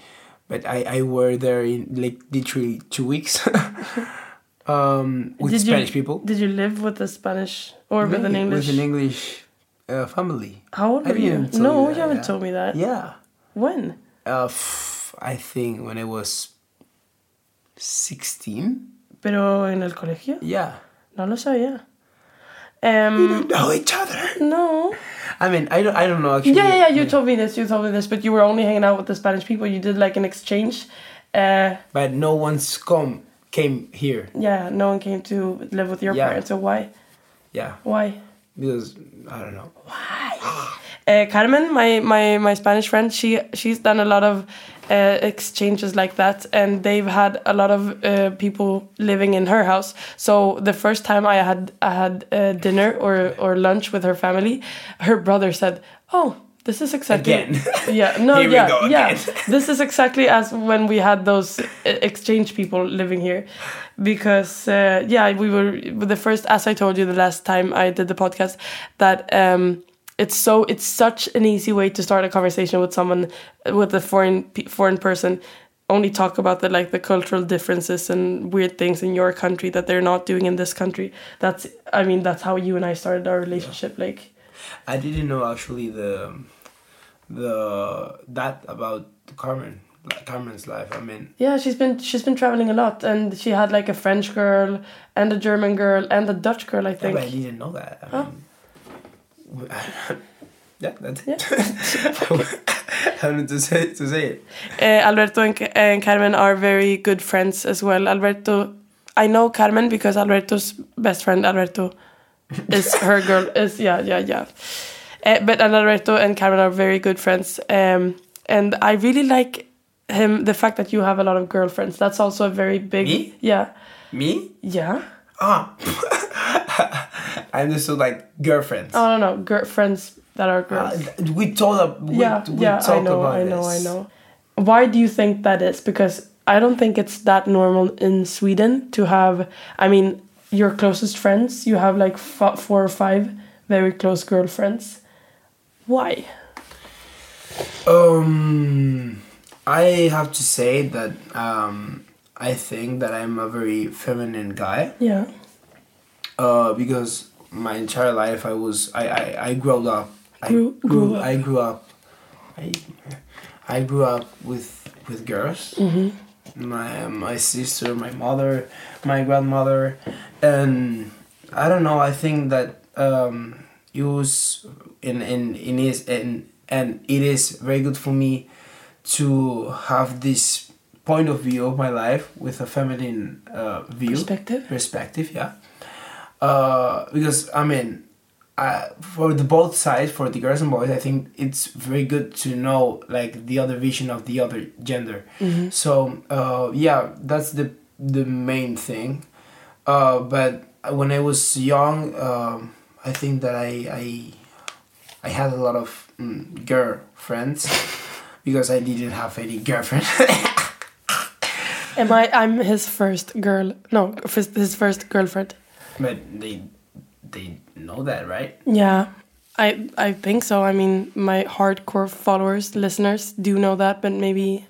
but I I were there in like literally two weeks. um, with Did Spanish you, people. Did you live with a Spanish or with an English? With an English uh, family. How old were you? No, you that, haven't yeah. told me that. Yeah. When? Uh, I think when I was 16. Pero en el colegio? Yeah. No lo sabía. Um, Know each other. no. I mean, I don't, I don't know actually. Yeah, yeah, yeah. You told me this. You told me this, but you were only hanging out with the Spanish people. You did like an exchange. Uh, But no one's come came here. yeah, no one came to live with your Yeah. parents. So why? Yeah, Why? because I don't know. Why? uh, Carmen, my, my my Spanish friend, she she's done a lot of uh, exchanges like that, and they've had a lot of uh, people living in her house. So the first time I had I had uh, dinner or or lunch with her family, her brother said, "Oh." This is exactly Again. yeah no yeah yeah this is exactly as when we had those uh, exchange people living here because uh, yeah we were the first as I told you the last time I did the podcast that um, it's so it's such an easy way to start a conversation with someone with a foreign foreign person only talk about the like the cultural differences and weird things in your country that they're not doing in this country that's i mean that's how you and i started our relationship like I didn't know actually the the that about Carmen, like Carmen's life. I mean, yeah she's been she's been traveling a lot and she had like a french girl and a german girl and a dutch girl i yeah, think but I didn't know that. I Oh. mean, yeah, that's it. I wanted to say to say it. uh, Alberto and, and Carmen are very good friends as well. Alberto, I know Carmen because Alberto's best friend Alberto is her girl. Is yeah, yeah, yeah. Uh, but Alberto and Carmen are very good friends, um, and I really like him. The fact that you have a lot of girlfriends. That's also a very big. Me? Yeah, Me? yeah. Ah, I understood like girlfriends. Oh no, no, girlfriends that are Uh, girls. we told. We, yeah, we yeah, talk I know, I know, this. I know. Why do you think that is? Because I don't think it's that normal in Sweden to have. I mean, your closest friends. You have like f- four or five very close girlfriends. Why? Um, I have to say that um, I think that I'm a very feminine guy. Yeah. Uh, because my entire life I was I I, I grew up. I Grew- grew up. I grew up. I I grew up with with girls. Mm-hmm. My my sister, my mother, my grandmother, and I don't know. I think that um, it was in in in is and and it is very good for me to have this point of view of my life with a feminine uh, view Perspective. perspective yeah uh, because i mean uh, for the both sides for the girls and boys i think it's very good to know like the other vision of the other gender so uh, yeah that's the the main thing uh, but when i was young um, i think that i i i had a lot of mm, girl friends because i didn't have any girlfriend Am I? I'm his first girl. No, his first girlfriend. But they they know that right Yeah. I I think so. I mean, my hardcore followers, listeners do know that, but maybe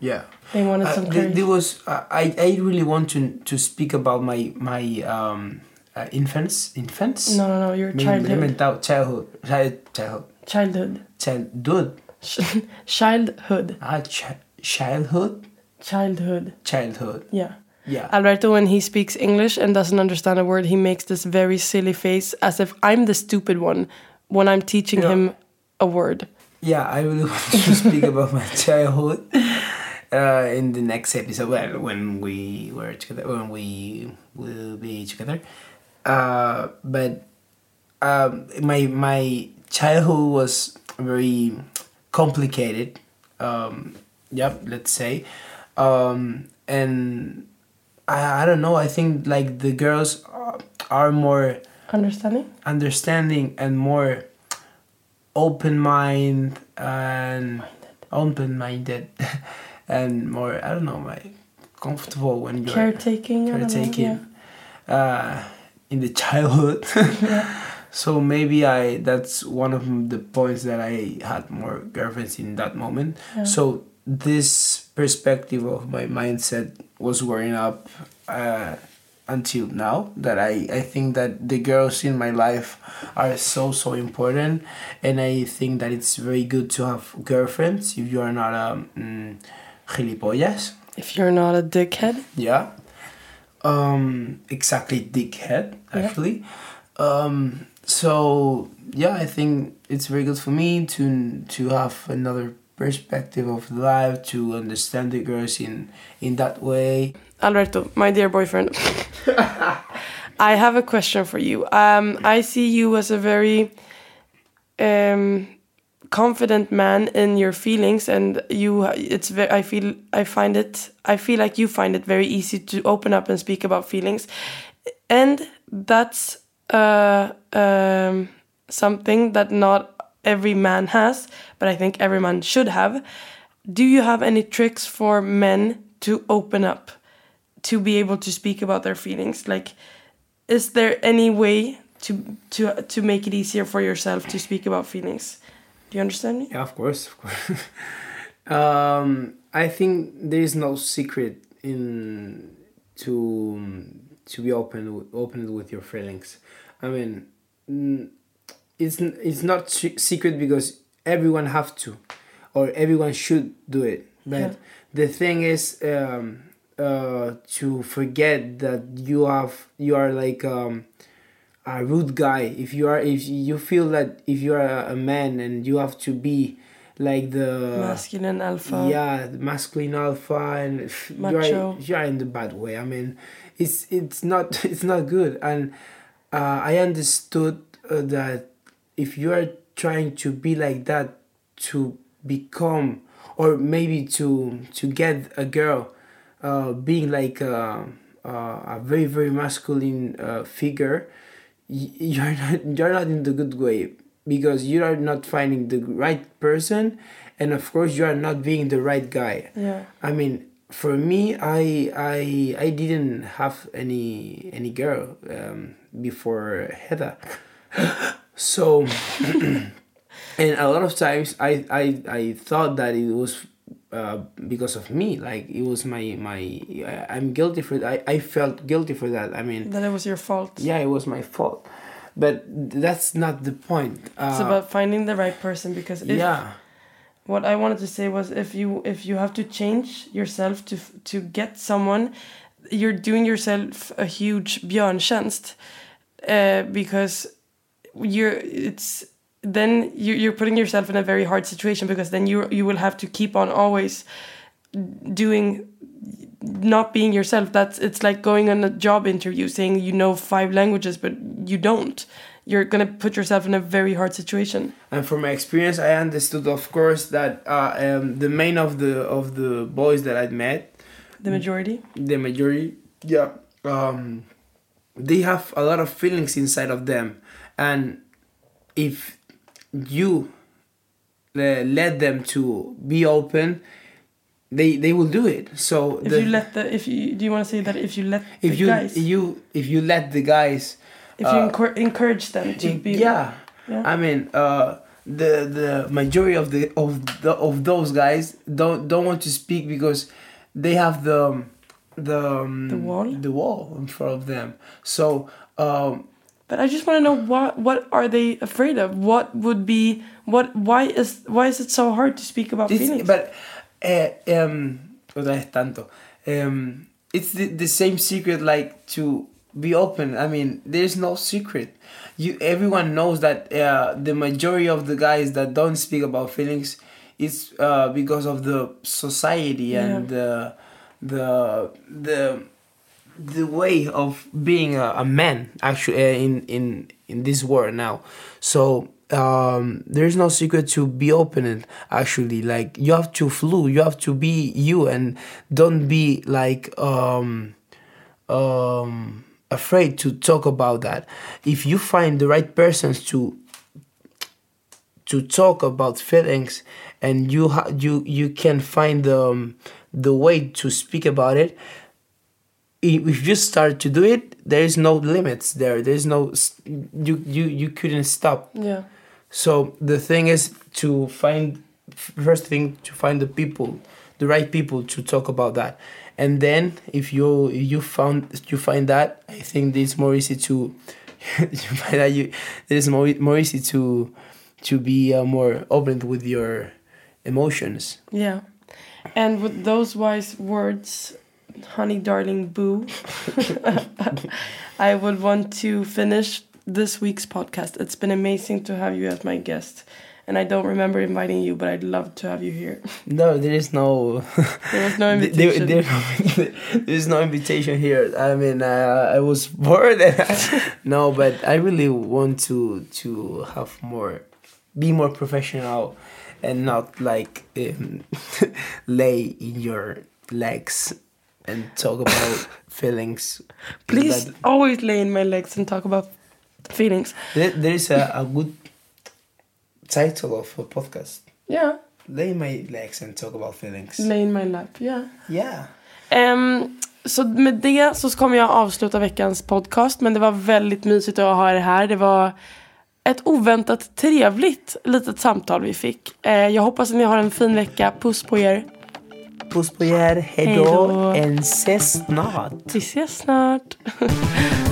Yeah. they wanted Uh, some clarity. there was uh, I I really want to to speak about my my um uh, infants infants. No, no, no. Your childhood. mental childhood child childhood Childhood. childhood childhood. ah ch- childhood Childhood. childhood Yeah. Yeah Alberto, when he speaks English and doesn't understand a word, he makes this very silly face as if I'm the stupid one when I'm teaching Yeah. him a word. yeah, I really want to speak about my childhood uh, in the next episode. Well, when we were together, when we will be together. Uh, but um, my my childhood was very complicated. Um, yep, let's say, um, and I I don't know. I think like the girls are, are more Understanding? understanding and more open mind and open minded and more I don't know my comfortable when you're Caretaking? I don't know, caretaking uh, in the childhood. yeah. so maybe I that's one of the points that I had more girlfriends in that moment. Yeah. So this perspective of my mindset was growing up uh, until now that I, I think that the girls in my life are so so important and I think that it's very good to have girlfriends if you are not a um, gilipollas If you're not a dickhead. yeah. Um, exactly, dickhead, actually. Um, so yeah, I think it's very good for me to to have another perspective of life to understand the girls in in that way. Alberto, my dear boyfriend, I have a question for you. Um, I see you as a very um, confident man in your feelings, and you. It's very. I feel. I find it. I feel like you find it very easy to open up and speak about feelings, and that's uh, um, something that not every man has, but I think every man should have. Do you have any tricks for men to open up? to be able to speak about their feelings like is there any way to to to make it easier for yourself to speak about feelings do you understand me Yeah, of course, of course. um, I think there is no secret in to to be open open with your feelings. I mean, it's it's not secret because everyone have to, or everyone should do it. But Yeah. the thing is, um, uh, to forget that you have you are like um, a rude guy if you are if you feel that if you are a, man and you have to be like the masculine alpha yeah masculine alpha and f- you are, you are in the bad way i mean it's it's not it's not good and uh, i understood uh, that if you are trying to be like that to become or maybe to to get a girl uh, being like a, a very very masculine uh, figure you're not you're not in the good way because you are not finding the right person and of course you are not being the right guy yeah i mean for me i i i didn't have any any girl um, before Hedda. so and a lot of times i i i thought that it was uh, because of me like it was my my i'm guilty for that I, I felt guilty for that i mean that it was your fault. Yeah it was my fault. But that's not the point uh, it's about finding the right person because if, yeah. what i wanted to say was if you if you have to change yourself to to get someone you're doing yourself a huge björntjänst uh, because you're it's then you, you're putting yourself in a very hard situation because then you you will have to keep on always doing not being yourself. That's it's like going on a job interview saying you know five languages but you don't. You're gonna put yourself in a very hard situation. And from my experience i understood of course that uh, um, the main of the of the boys that i'd met the majority? The majority yeah um, they have a lot of feelings inside of them and if you uh, let them to be open they they will do it so if the- you let the if you do you want to say that if you let if the you guys you if you let the guys if you uh, encourage them to be yeah. Yeah. I mean, uh, the the majority of the of the of those guys don't don't want to speak because they have the the um, The wall? the wall in front of them. So um, But I just want to know what what are they afraid of? What would be what? Why is why is it so hard to speak about this, feelings? but uh, um, otra vez tanto. Um, it's the, the same secret like to be open. I mean, there's no secret. You everyone knows that uh, the majority of the guys that don't speak about feelings is uh, because of the society and the the the the way of being a, a man actually uh, in in in this world now. So um, there's no secret to be open and actually like you have to flew you have to be you and don't be like um um afraid to talk about that if you find the right persons to to talk about feelings and you ha- you you can find the um, the way to speak about it if you start to do it there is no limits there there's no you you you couldn't stop Yeah. so the thing is to find first thing to find the people, the right people to talk about that, and then if you you found you find that, I think it's more easy to you find that you it is more more easy to to be uh, more open with your emotions. Yeah. And with those wise words, honey darling boo, I would want to finish this week's podcast. It's been amazing to have you as my guest. And I don't remember inviting you, but I'd love to have you here. No, there is no. There was no There, invitation. there, there's no invitation here. I mean, uh, I was bored. no, but I really want to to have more, be more professional, and not like um, lay in your legs and talk about feelings. Please That- always lay in my legs and talk about feelings. there, there is a, a good title of a podcast. Yeah. Lay in my legs and talk about feelings. Lay in my lap. Yeah. Yeah. Ehm, så med det så kommer jag avsluta veckans podcast. Men det var väldigt mysigt att ha er här. Det var ett oväntat trevligt litet samtal vi fick. Eh, jag hoppas att ni har en fin vecka. Puss på er. Puss på er, hejdå, Hejdå. and ses snart. Vi ses snart.